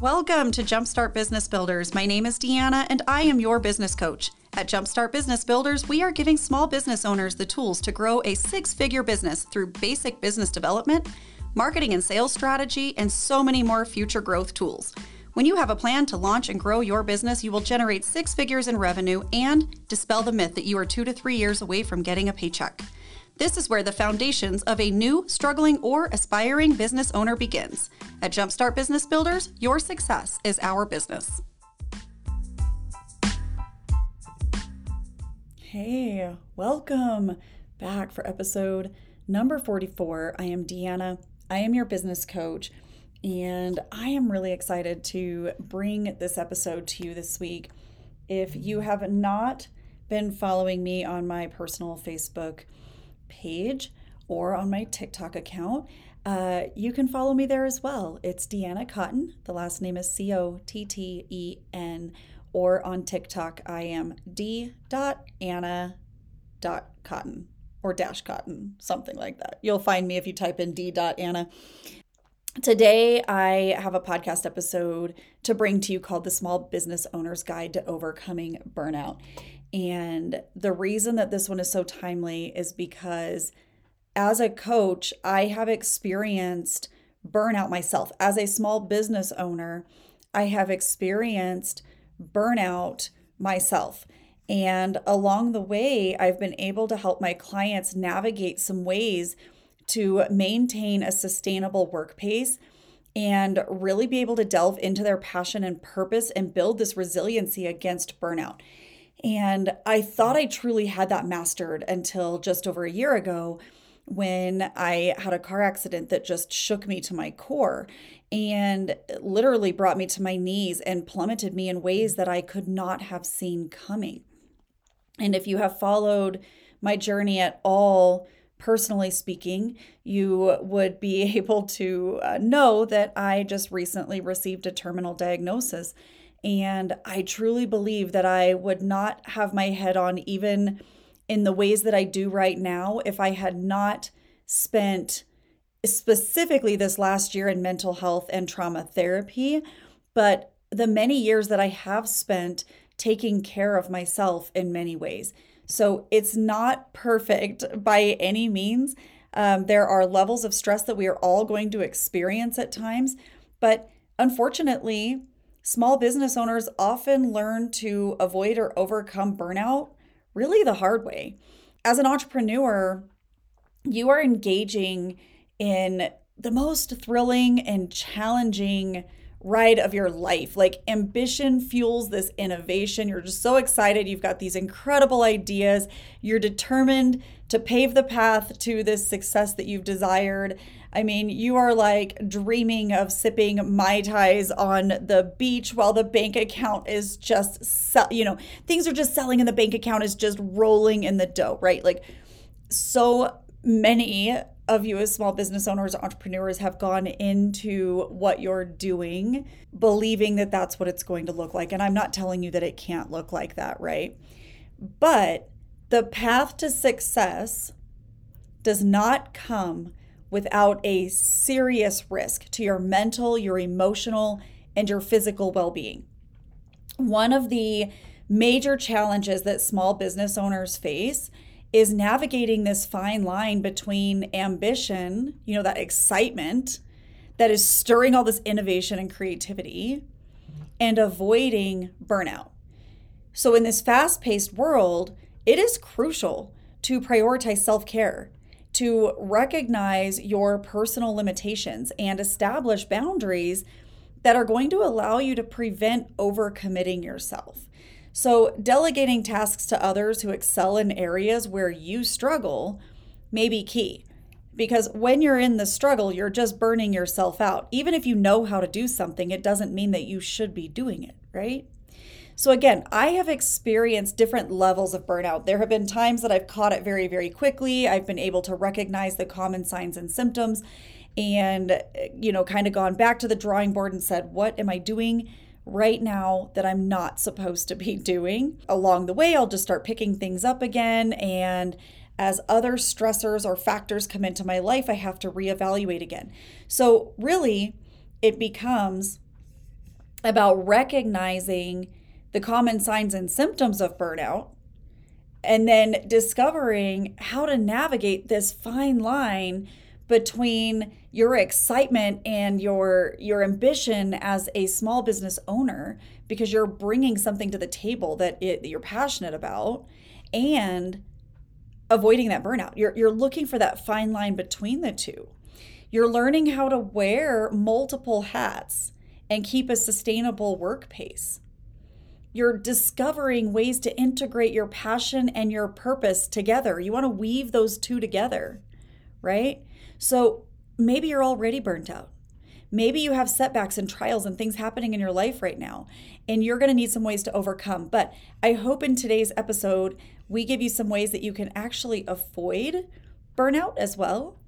Welcome to Jumpstart Business Builders. My name is Deanna and I am your business coach. At Jumpstart Business Builders, we are giving small business owners the tools to grow a six figure business through basic business development, marketing and sales strategy, and so many more future growth tools. When you have a plan to launch and grow your business, you will generate six figures in revenue and dispel the myth that you are two to three years away from getting a paycheck. This is where the foundations of a new, struggling, or aspiring business owner begins. At Jumpstart Business Builders, your success is our business. Hey, welcome back for episode number 44. I am Deanna. I am your business coach, and I am really excited to bring this episode to you this week. If you have not been following me on my personal Facebook, page or on my TikTok account. Uh, you can follow me there as well. It's Deanna Cotten. The last name is C O T T E N. Or on TikTok, I am D. Anna. Cotten or dash cotten, something like that. You'll find me if you type in D. Anna. Today, I have a podcast episode to bring to you called The Small Business Owner's Guide to Overcoming Burnout. And the reason that this one is so timely is because as a coach, I have experienced burnout myself. As a small business owner, I have experienced burnout myself. And along the way, I've been able to help my clients navigate some ways to maintain a sustainable work pace and really be able to delve into their passion and purpose and build this resiliency against burnout. And I thought I truly had that mastered until just over a year ago when I had a car accident that just shook me to my core and literally brought me to my knees and plummeted me in ways that I could not have seen coming. And if you have followed my journey at all, personally speaking, you would be able to uh, know that I just recently received a terminal diagnosis and I truly believe that I would not have my head on even in the ways that I do right now if I had not spent specifically this last year in mental health and trauma therapy, but the many years that I have spent taking care of myself in many ways. So it's not perfect by any means. Um, there are levels of stress that we are all going to experience at times, but unfortunately, Small business owners often learn to avoid or overcome burnout really the hard way. As an entrepreneur, you are engaging in the most thrilling and challenging ride of your life. Like ambition fuels this innovation. You're just so excited. You've got these incredible ideas. You're determined to pave the path to this success that you've desired. I mean, you are like dreaming of sipping Mai Tais on the beach while the bank account is just, you know, things are just selling and the bank account is just rolling in the dough, right? Like, so many of you as small business owners, entrepreneurs have gone into what you're doing believing that that's what it's going to look like. And I'm not telling you that it can't look like that, right? But the path to success does not come without a serious risk to your mental, your emotional, and your physical well being. One of the major challenges that small business owners face is navigating this fine line between ambition, you know, that excitement that is stirring all this innovation and creativity, and avoiding burnout. So, in this fast paced world, it is crucial to prioritize self care to recognize your personal limitations and establish boundaries that are going to allow you to prevent overcommitting yourself. So, delegating tasks to others who excel in areas where you struggle may be key. Because when you're in the struggle, you're just burning yourself out. Even if you know how to do something, it doesn't mean that you should be doing it, right? So, again, I have experienced different levels of burnout. There have been times that I've caught it very, very quickly. I've been able to recognize the common signs and symptoms and, you know, kind of gone back to the drawing board and said, what am I doing? right now that I'm not supposed to be doing. Along the way, I'll just start picking things up again. And as other stressors or factors come into my life, I have to reevaluate again. So, really, it becomes about recognizing the common signs and symptoms of burnout and then discovering how to navigate this fine line between your excitement and your your ambition as a small business owner because you're bringing something to the table that, it, that you're passionate about and avoiding that burnout. You're, you're looking for that fine line between the two. You're learning how to wear multiple hats and keep a sustainable work pace. You're discovering ways to integrate your passion and your purpose together. You want to weave those two together, right? So maybe you're already burnt out. Maybe you have setbacks and trials and things happening in your life right now, and you're going to need some ways to overcome. But I hope in today's episode, we give you some ways that you can actually avoid burnout as well.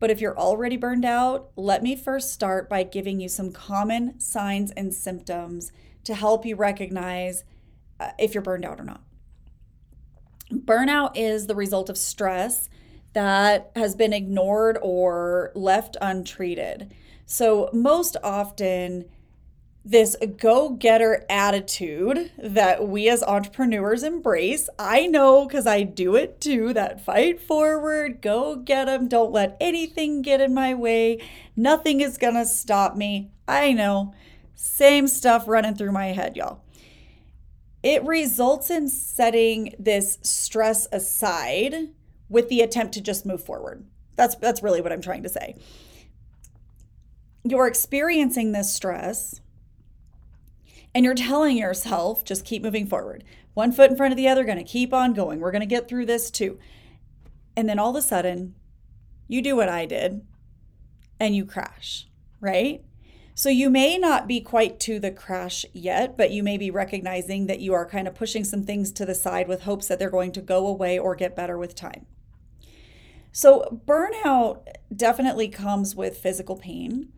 But if you're already burned out, let me first start by giving you some common signs and symptoms to help you recognize uh, if you're burned out or not. Burnout is the result of stress that has been ignored or left untreated. So, most often, this go getter attitude that we as entrepreneurs embrace. I know because I do it too that fight forward, go get them, don't let anything get in my way. Nothing is to stop me. I know. Same stuff running through my head, y'all. It results in setting this stress aside with the attempt to just move forward. That's that's really what I'm trying to say. You're experiencing this stress and you're telling yourself just keep moving forward. One foot in front of the other, going to keep on going. We're going to get through this too. And then all of a sudden, you do what I did and you crash, right? So you may not be quite to the crash yet, but you may be recognizing that you are kind of pushing some things to the side with hopes that they're going to go away or get better with time. So burnout definitely comes with physical pain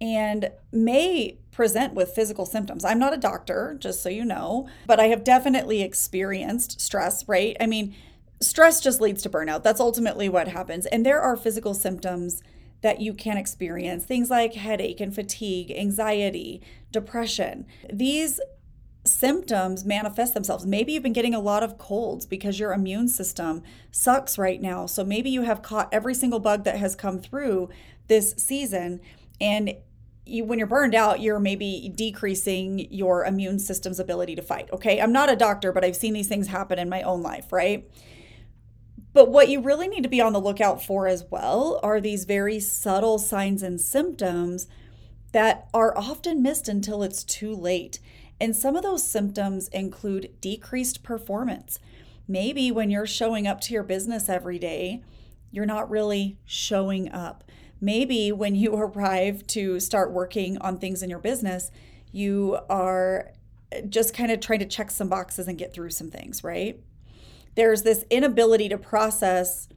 and may present with physical symptoms. I'm not a doctor, just so you know, but I have definitely experienced stress, right? I mean, stress just leads to burnout. That's ultimately what happens. And there are physical symptoms that you can experience things like headache and fatigue, anxiety, depression. These symptoms manifest themselves. Maybe you've been getting a lot of colds because your immune system sucks right now. So maybe you have caught every single bug that has come through this season and you, when you're burned out, you're maybe decreasing your immune system's ability to fight. Okay. I'm not a doctor, but I've seen these things happen in my own life, right? But what you really need to be on the lookout for as well are these very subtle signs and symptoms that are often missed until it's too late. And some of those symptoms include decreased performance. Maybe when you're showing up to your business every day, you're not really showing up. Maybe when you arrive to start working on things in your business, you are just kind of trying to check some boxes and get through some things, right? There's this inability to process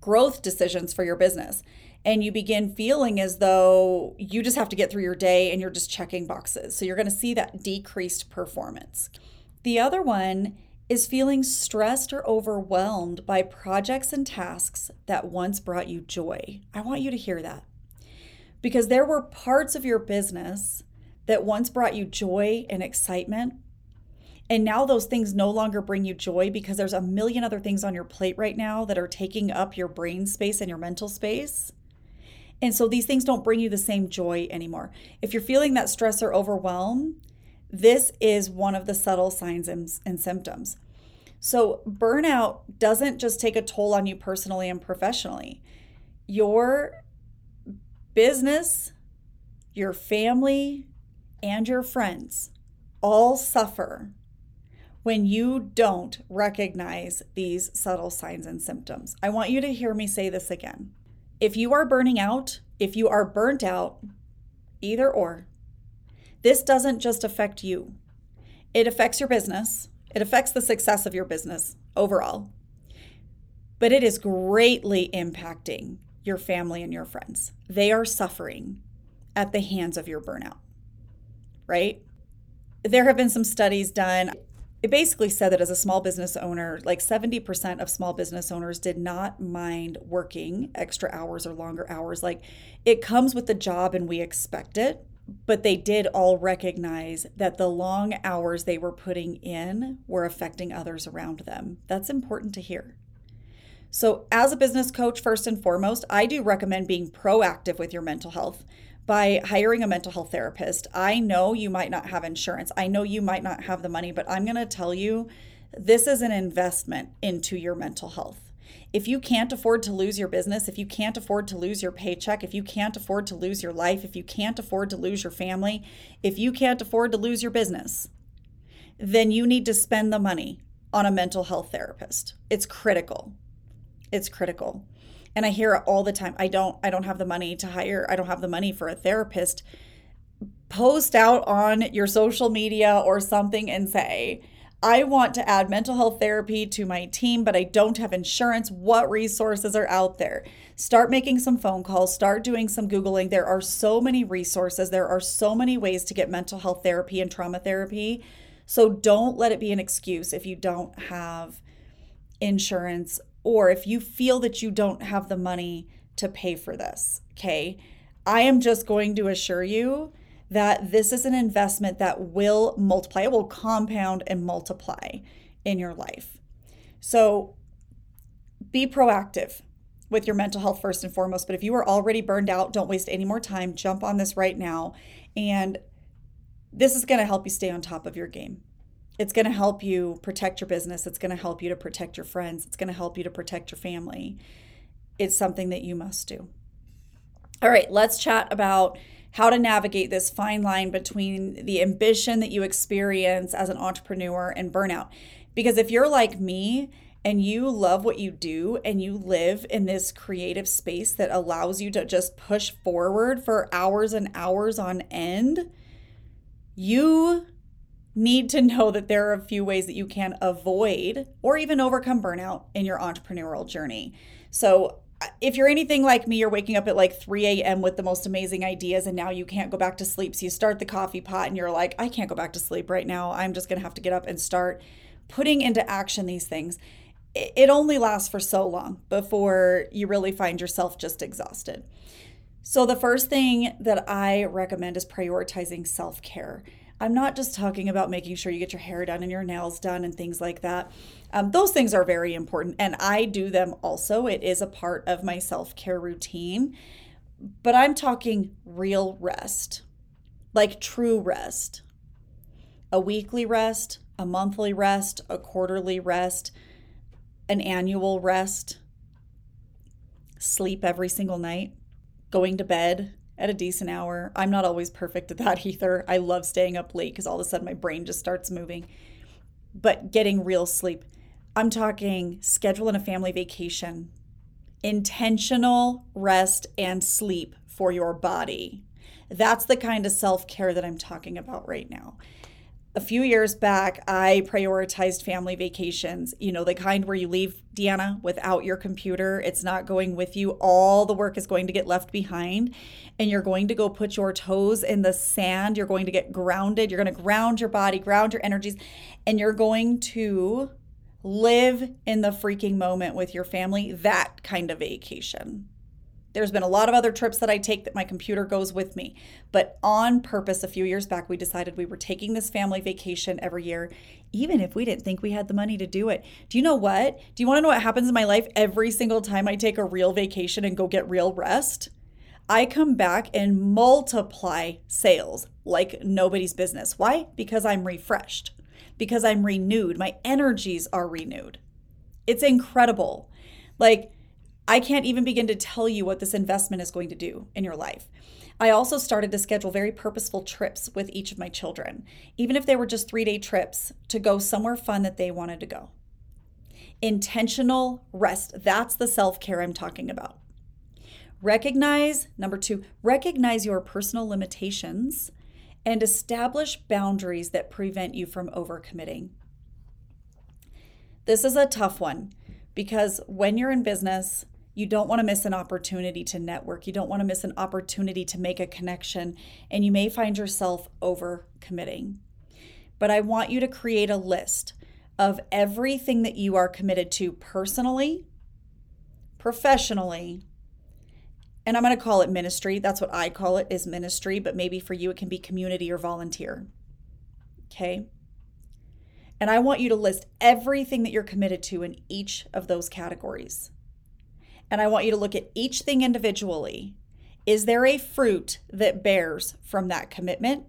growth decisions for your business. And you begin feeling as though you just have to get through your day and you're just checking boxes. So you're going to see that decreased performance. The other one is feeling stressed or overwhelmed by projects and tasks that once brought you joy. I want you to hear that because there were parts of your business that once brought you joy and excitement and now those things no longer bring you joy because there's a million other things on your plate right now that are taking up your brain space and your mental space. And so these things don't bring you the same joy anymore. If you're feeling that stress or overwhelm, this is one of the subtle signs and, and symptoms. So, burnout doesn't just take a toll on you personally and professionally. Your business, your family, and your friends all suffer when you don't recognize these subtle signs and symptoms. I want you to hear me say this again. If you are burning out, if you are burnt out, either or, this doesn't just affect you, it affects your business, it affects the success of your business overall, but it is greatly impacting your family and your friends. They are suffering at the hands of your burnout, right? There have been some studies done it basically said that as a small business owner, like 70% of small business owners did not mind working extra hours or longer hours. Like it comes with the job and we expect it. but they did all recognize that the long hours they were putting in were affecting others around them. That's important to hear. So, as a business coach, first and foremost, I do recommend being proactive with your mental health by hiring a mental health therapist. I know you might not have insurance, I know you might not have the money, but I'm going to tell you this is an investment into your mental health. If you can't afford to lose your business, if you can't afford to lose your paycheck, if you can't afford to lose your life, if you can't afford to lose your family, if you can't afford to lose your business, then you need to spend the money on a mental health therapist. It's critical. It's critical. And I hear it all the time. I don't I don't have the money to hire. I don't have the money for a therapist. Post out on your social media or something and say, I want to add mental health therapy to my team, but I don't have insurance. What resources are out there? Start making some phone calls, start doing some Googling. There are so many resources, there are so many ways to get mental health therapy and trauma therapy. So don't let it be an excuse if you don't have insurance or if you feel that you don't have the money to pay for this. Okay. I am just going to assure you that this is an investment that will multiply, it will compound and multiply in your life. So be proactive with your mental health first and foremost. But if you are already burned out, don't waste any more time. Jump on this right now. And this is going to help you stay on top of your game. It's going to help you protect your business. It's going to help you to protect your friends. It's going to help you to protect your family. It's something that you must do. All right, let's chat about how to navigate this fine line between the ambition that you experience as an entrepreneur and burnout. Because if you're like me and you love what you do and you live in this creative space that allows you to just push forward for hours and hours on end, you need to know that there are a few ways that you can avoid or even overcome burnout in your entrepreneurial journey. So, uh, if you're anything like me, you're waking up at like 3 a.m. with the most amazing ideas, and now you can't go back to sleep. So you start the coffee pot and you're like, I can't go back to sleep right now. I'm just going to have to get up and start putting into action these things. It only lasts for so long before you really find yourself just exhausted. So, the first thing that I recommend is prioritizing self care. I'm not just talking about making sure you get your hair done and your nails done and things like that. Um, those things are very important, and I do them also. It is a part of my self care routine. But I'm talking real rest, like true rest. A weekly rest, a monthly rest, a quarterly rest, an annual rest, sleep every single night, going to bed at a decent hour. I'm not always perfect at that either. I love staying up late because all of a sudden my brain just starts moving. But getting real sleep. I'm talking scheduling a family vacation, intentional rest and sleep for your body. That's the kind of self care that I'm talking about right now a few years back, I prioritized family vacations, you know, the kind where you leave Deanna without your computer. It's not going with you. All the work is going to get left behind, and you're going to go put your toes in the sand. You're going to get grounded. You're going to ground your body, ground your energies, and you're going to live in the freaking moment with your family. That kind of vacation. There's been a lot of other trips that I take that my computer goes with me. But on purpose, a few years back, we decided we were taking this family vacation every year, even if we didn't think we had the money to do it. Do you know what? Do you want to know what happens in my life every single time I take a real vacation and go get real rest? I come back and multiply sales like nobody's business. Why? Because I'm refreshed, because I'm renewed. My energies are renewed. It's incredible. Like, I can't even begin to tell you what this investment is going to do in your life. I also started to schedule very purposeful trips with each of my children, even if they were just three day trips to go somewhere fun that they wanted to go. Intentional rest. That's the self care I'm talking about. Recognize, number two, recognize your personal limitations and establish boundaries that prevent you from overcommitting. This is a tough one because when you're in business, you don't want to miss an opportunity to network. You don't want to miss an opportunity to make a connection, and you may find yourself over committing. But I want you to create a list of everything that you are committed to personally, professionally, and I'm going to call it ministry. That's what I call it is ministry, but maybe for you it can be community or volunteer. Okay? And I want you to list everything that you're committed to in each of those categories. And I want you to look at each thing individually. Is there a fruit that bears from that commitment?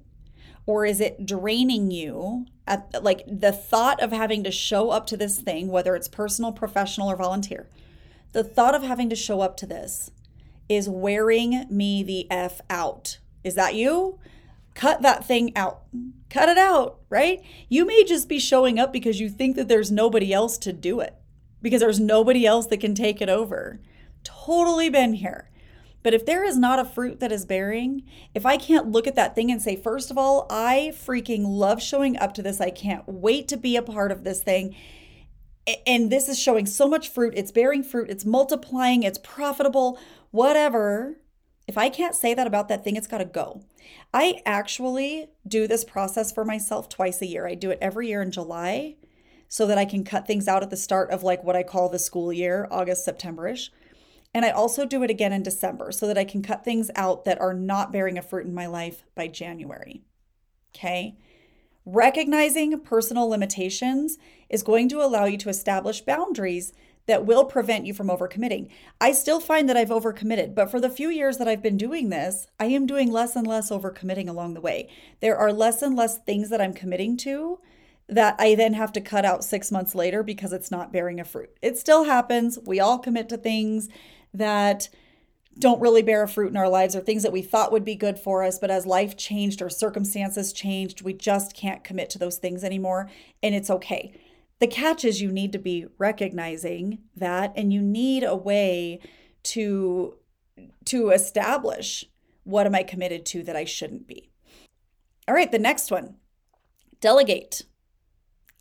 Or is it draining you at like the thought of having to show up to this thing, whether it's personal, professional, or volunteer? The thought of having to show up to this is wearing me the F out. Is that you? Cut that thing out. Cut it out, right? You may just be showing up because you think that there's nobody else to do it, because there's nobody else that can take it over. Totally been here. But if there is not a fruit that is bearing, if I can't look at that thing and say, first of all, I freaking love showing up to this, I can't wait to be a part of this thing. And this is showing so much fruit, it's bearing fruit, it's multiplying, it's profitable, whatever. If I can't say that about that thing, it's got to go. I actually do this process for myself twice a year. I do it every year in July so that I can cut things out at the start of like what I call the school year, August, Septemberish. And I also do it again in December so that I can cut things out that are not bearing a fruit in my life by January. Okay. Recognizing personal limitations is going to allow you to establish boundaries that will prevent you from overcommitting. I still find that I've overcommitted, but for the few years that I've been doing this, I am doing less and less overcommitting along the way. There are less and less things that I'm committing to that I then have to cut out six months later because it's not bearing a fruit. It still happens. We all commit to things that don't really bear fruit in our lives or things that we thought would be good for us, but as life changed or circumstances changed, we just can't commit to those things anymore. And it's okay. The catch is you need to be recognizing that and you need a way to to establish what am I committed to that I shouldn't be. All right, the next one. Delegate.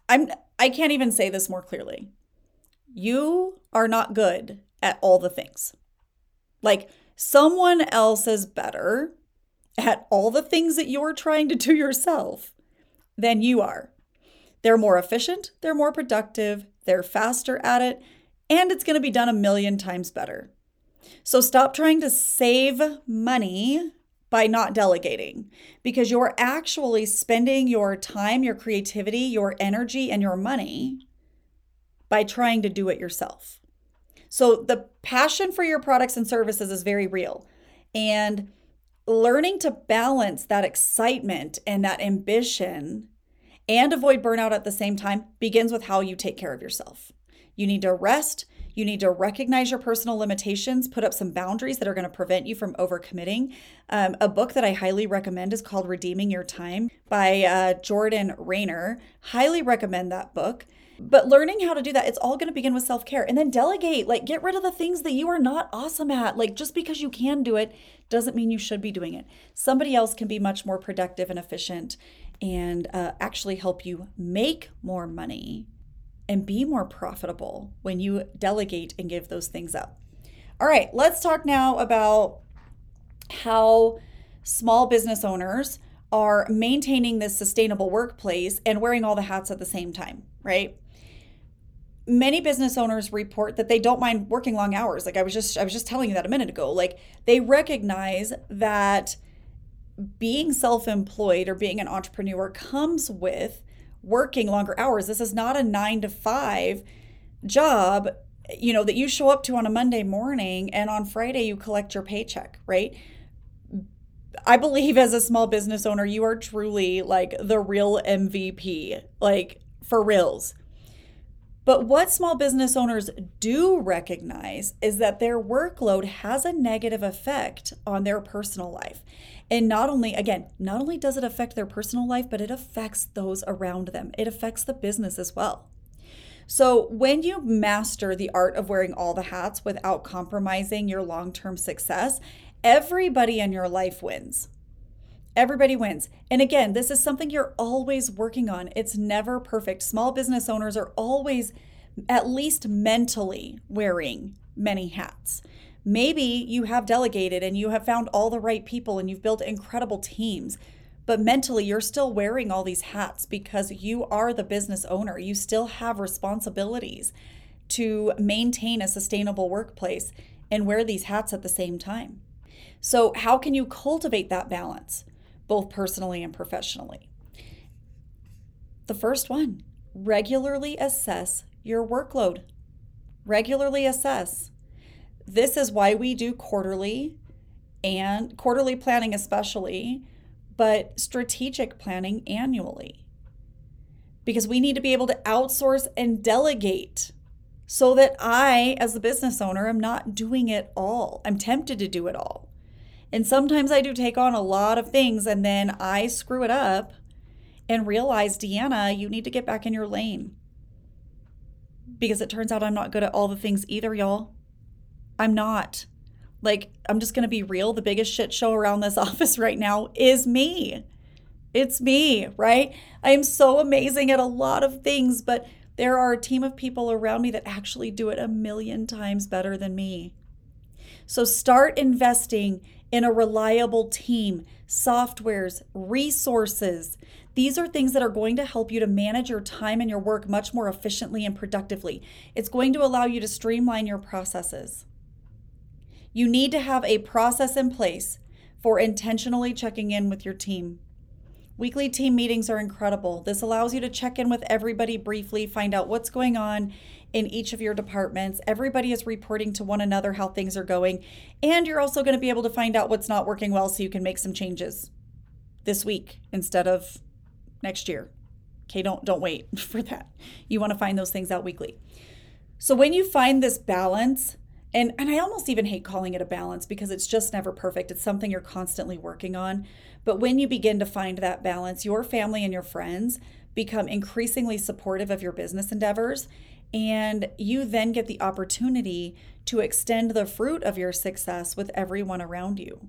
I'm I can't even say this more clearly. You are not good at all the things. Like someone else is better at all the things that you're trying to do yourself than you are. They're more efficient, they're more productive, they're faster at it, and it's going to be done a million times better. So stop trying to save money by not delegating because you're actually spending your time, your creativity, your energy, and your money by trying to do it yourself. So the passion for your products and services is very real. And learning to balance that excitement and that ambition and avoid burnout at the same time begins with how you take care of yourself. You need to rest. You need to recognize your personal limitations, put up some boundaries that are going to prevent you from overcommitting. Um, a book that I highly recommend is called Redeeming Your Time by uh, Jordan Raynor. Highly recommend that book. But learning how to do that, it's all going to begin with self care and then delegate. Like, get rid of the things that you are not awesome at. Like, just because you can do it doesn't mean you should be doing it. Somebody else can be much more productive and efficient and uh, actually help you make more money and be more profitable when you delegate and give those things up. All right, let's talk now about how small business owners are maintaining this sustainable workplace and wearing all the hats at the same time, right? Many business owners report that they don't mind working long hours. Like i was just i was just telling you that a minute ago. Like they recognize that being self-employed or being an entrepreneur comes with working longer hours. This is not a 9 to 5 job you know that you show up to on a monday morning and on friday you collect your paycheck right? I believe as a small business owner, you are truly like the real MVP, like for reals. But what small business owners do recognize is that their workload has a negative effect on their personal life. And not only, again, not only does it affect their personal life, but it affects those around them. It affects the business as well. So, when you master the art of wearing all the hats without compromising your long term success, everybody in your life wins. Everybody wins. And again, this is something you're always working on. It's never perfect. Small business owners are always at least mentally wearing many hats. Maybe you have delegated and you have found all the right people and you've built incredible teams, but mentally you're still wearing all these hats because you are the business owner. You still have responsibilities to maintain a sustainable workplace and wear these hats at the same time. So, how can you cultivate that balance, both personally and professionally? The first one regularly assess your workload. Regularly assess. This is why we do quarterly and quarterly planning, especially, but strategic planning annually. Because we need to be able to outsource and delegate so that I, as the business owner, am not doing it all. I'm tempted to do it all. And sometimes I do take on a lot of things and then I screw it up and realize, Deanna, you need to get back in your lane. Because it turns out I'm not good at all the things either, y'all. I'm not. Like, I'm just going to be real. The biggest shit show around this office right now is me. It's me, right? I am so amazing at a lot of things, but there are a team of people around me that actually do it a million times better than me. So start investing in a reliable team, softwares, resources. These are things that are going to help you to manage your time and your work much more efficiently and productively. It's going to allow you to streamline your processes. You need to have a process in place for intentionally checking in with your team. Weekly team meetings are incredible. This allows you to check in with everybody briefly, find out what's going on in each of your departments. Everybody is reporting to one another how things are going. And you're also going to be able to find out what's not working well so you can make some changes this week instead of next year. Okay, don't don't wait for that. You want to find those things out weekly. So when you find this balance, and and I almost even hate calling it a balance because it's just never perfect. It's something you're constantly working on. But when you begin to find that balance, your family and your friends become increasingly supportive of your business endeavors and you then get the opportunity to extend the fruit of your success with everyone around you.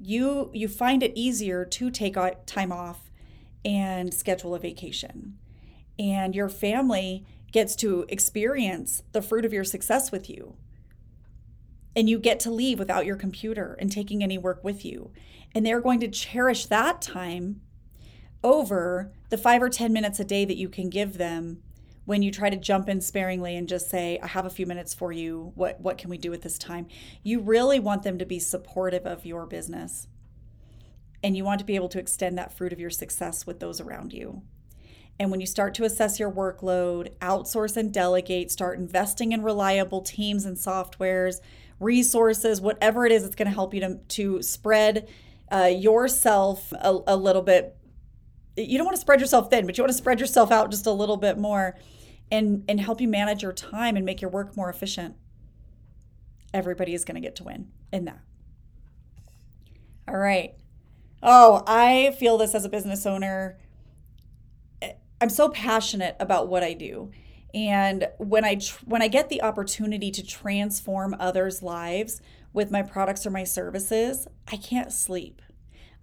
You you find it easier to take time off and schedule a vacation. And your family gets to experience the fruit of your success with you. And you get to leave without your computer and taking any work with you. And they're going to cherish that time over the five or 10 minutes a day that you can give them when you try to jump in sparingly and just say, I have a few minutes for you. What, what can we do with this time? You really want them to be supportive of your business. And you want to be able to extend that fruit of your success with those around you. And when you start to assess your workload, outsource and delegate, start investing in reliable teams and softwares, resources, whatever it is that's going to help you to, to spread uh, yourself a, a little bit. You don't want to spread yourself thin, but you want to spread yourself out just a little bit more and, and help you manage your time and make your work more efficient. Everybody is going to get to win in that. All right. Oh, I feel this as a business owner I'm so passionate about what I do. And when I tr- when I get the opportunity to transform others' lives with my products or my services, I can't sleep.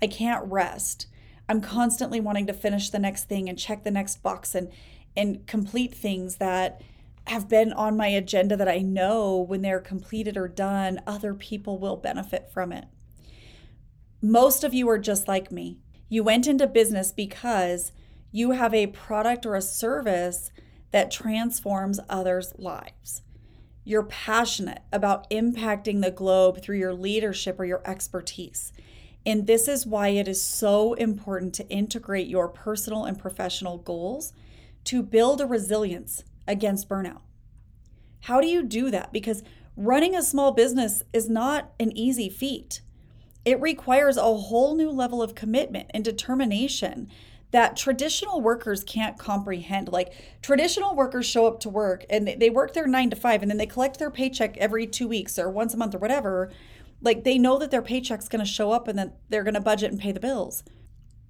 I can't rest. I'm constantly wanting to finish the next thing and check the next box and and complete things that have been on my agenda that I know when they're completed or done, other people will benefit from it. Most of you are just like me. You went into business because you have a product or a service that transforms others' lives. You're passionate about impacting the globe through your leadership or your expertise. And this is why it is so important to integrate your personal and professional goals to build a resilience against burnout. How do you do that? Because running a small business is not an easy feat. It requires a whole new level of commitment and determination that traditional workers can't comprehend. Like traditional workers show up to work and they, work their nine to five and then they collect their paycheck every two weeks or once a month or whatever. Like they know that their paycheck's going to show up and then they're going to budget and pay the bills.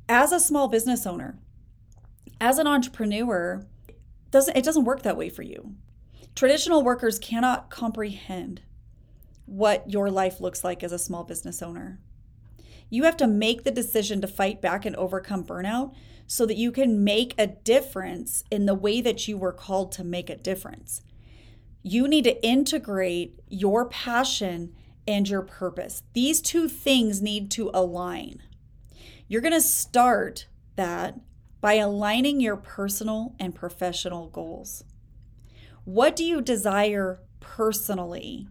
As a small business owner, as an entrepreneur, doesn't it doesn't work that way for you. Traditional workers cannot comprehend what your life looks like as a small business owner. You have to make the decision to fight back and overcome burnout so that you can make a difference in the way that you were called to make a difference. You need to integrate your passion and your purpose. These two things need to align. You're going to start that by aligning your personal and professional goals. What do you desire personally?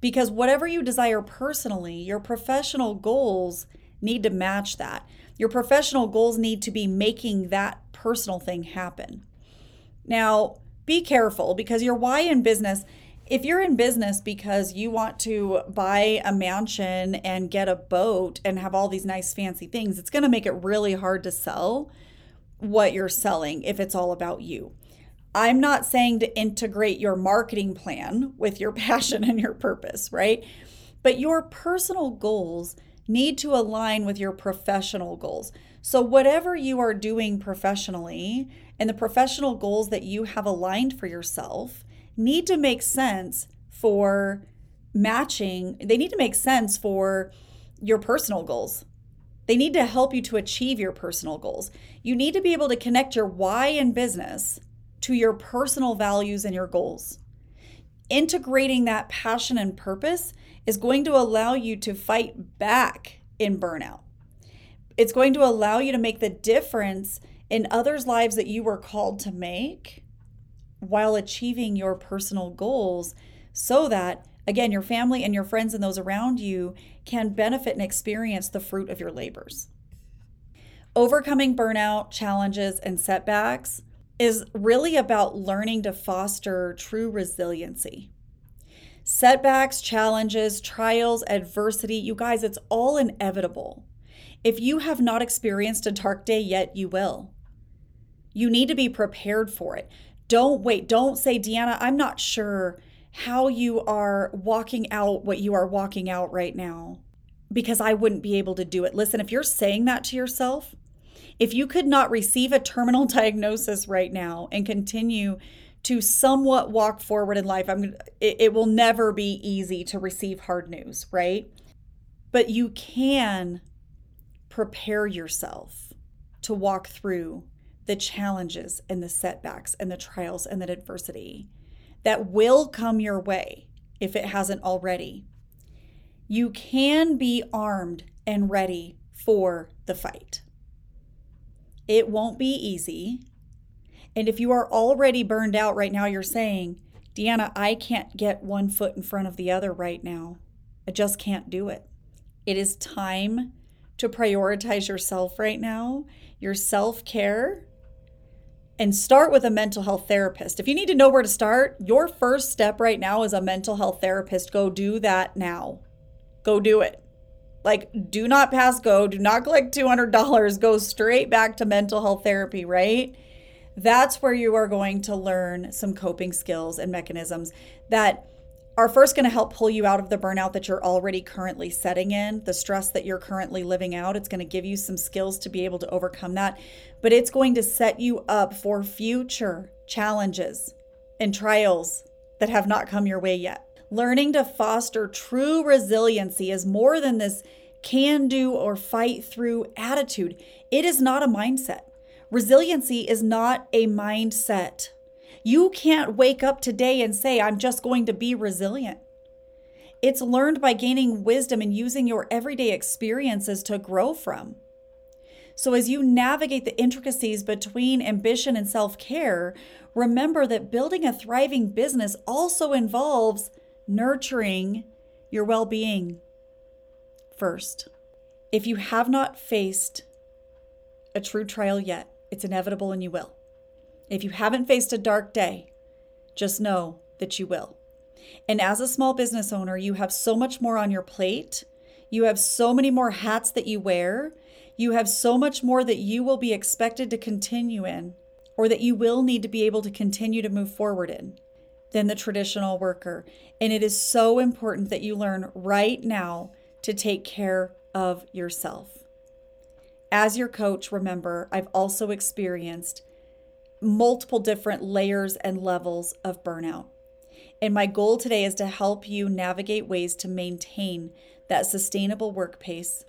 Because whatever you desire personally, your professional goals need to match that. Your professional goals need to be making that personal thing happen. Now, be careful because your why in business, if you're in business because you want to buy a mansion and get a boat and have all these nice fancy things, it's going to make it really hard to sell what you're selling if it's all about you. I'm not saying to integrate your marketing plan with your passion and your purpose, right? But your personal goals need to align with your professional goals. So, whatever you are doing professionally and the professional goals that you have aligned for yourself need to make sense for matching, they need to make sense for your personal goals. They need to help you to achieve your personal goals. You need to be able to connect your why in business to your personal values and your goals. Integrating that passion and purpose is going to allow you to fight back in burnout. It's going to allow you to make the difference in others' lives that you were called to make while achieving your personal goals so that, again, your family and your friends and those around you can benefit and experience the fruit of your labors. Overcoming burnout, challenges, and setbacks is really about learning to foster true resiliency. Setbacks, challenges, trials, adversity, you guys, it's all inevitable. If you have not experienced a dark day yet, you will. You need to be prepared for it. Don't wait. Don't say, Deanna, I'm not sure how you are walking out what you are walking out right now because I wouldn't be able to do it. Listen, if you're saying that to yourself, if you could not receive a terminal diagnosis right now and continue to somewhat walk forward in life, I'm it, it will never be easy to receive hard news, right? But you can prepare yourself to walk through the challenges and the setbacks and the trials and the adversity that will come your way if it hasn't already. You can be armed and ready for the fight. It won't be easy. And if you are already burned out right now, you're saying, Deanna, I can't get one foot in front of the other right now. I just can't do it. It is time to prioritize yourself right now, your self care, and start with a mental health therapist. If you need to know where to start, your first step right now is a mental health therapist. Go do that now. Go do it. Like, do not pass go, do not collect $200, go straight back to mental health therapy, right? That's where you are going to learn some coping skills and mechanisms that are first going to help pull you out of the burnout that you're already currently setting in, the stress that you're currently living out. It's going to give you some skills to be able to overcome that, but it's going to set you up for future challenges and trials that have not come your way yet. Learning to foster true resiliency is more than this can do or fight through attitude. It is not a mindset. Resiliency is not a mindset. You can't wake up today and say, I'm just going to be resilient. It's learned by gaining wisdom and using your everyday experiences to grow from. So, as you navigate the intricacies between ambition and self care, remember that building a thriving business also involves nurturing your well being first. If you have not faced a true trial yet, it's inevitable and you will. If you haven't faced a dark day, just know that you will. And as a small business owner, you have so much more on your plate. You have so many more hats that you wear. You have so much more that you will be expected to continue in, or that you will need to be able to continue to move forward in, than the traditional worker. And it is so important that you learn right now to take care of yourself. As your coach, remember, I've also experienced multiple different layers and levels of burnout. And my goal today is to help you navigate ways to maintain that sustainable work pace,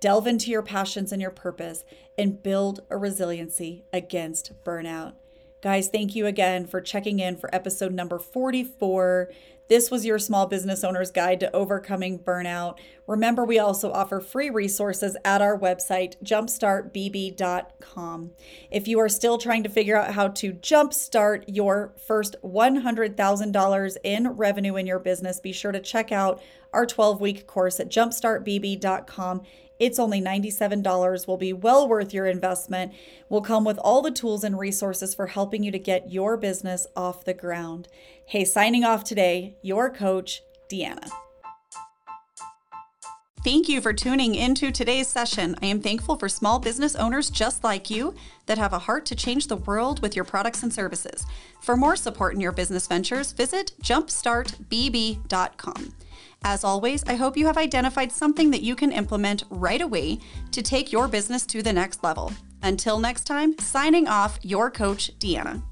delve into your passions and your purpose, and build a resiliency against burnout. Guys, thank you again for checking in for episode number 44. This was your small business owner's guide to overcoming burnout. Remember, we also offer free resources at our website, jumpstartbb.com. If you are still trying to figure out how to jumpstart your first $100,000 in revenue in your business, be sure to check out our 12 week course at jumpstartbb.com. It's only $97, will be well worth your investment, will come with all the tools and resources for helping you to get your business off the ground. Hey, signing off today, your coach, Deanna. Thank you for tuning into today's session. I am thankful for small business owners just like you that have a heart to change the world with your products and services. For more support in your business ventures, visit jumpstartbb.com. As always, I hope you have identified something that you can implement right away to take your business to the next level. Until next time, signing off, your coach, Deanna.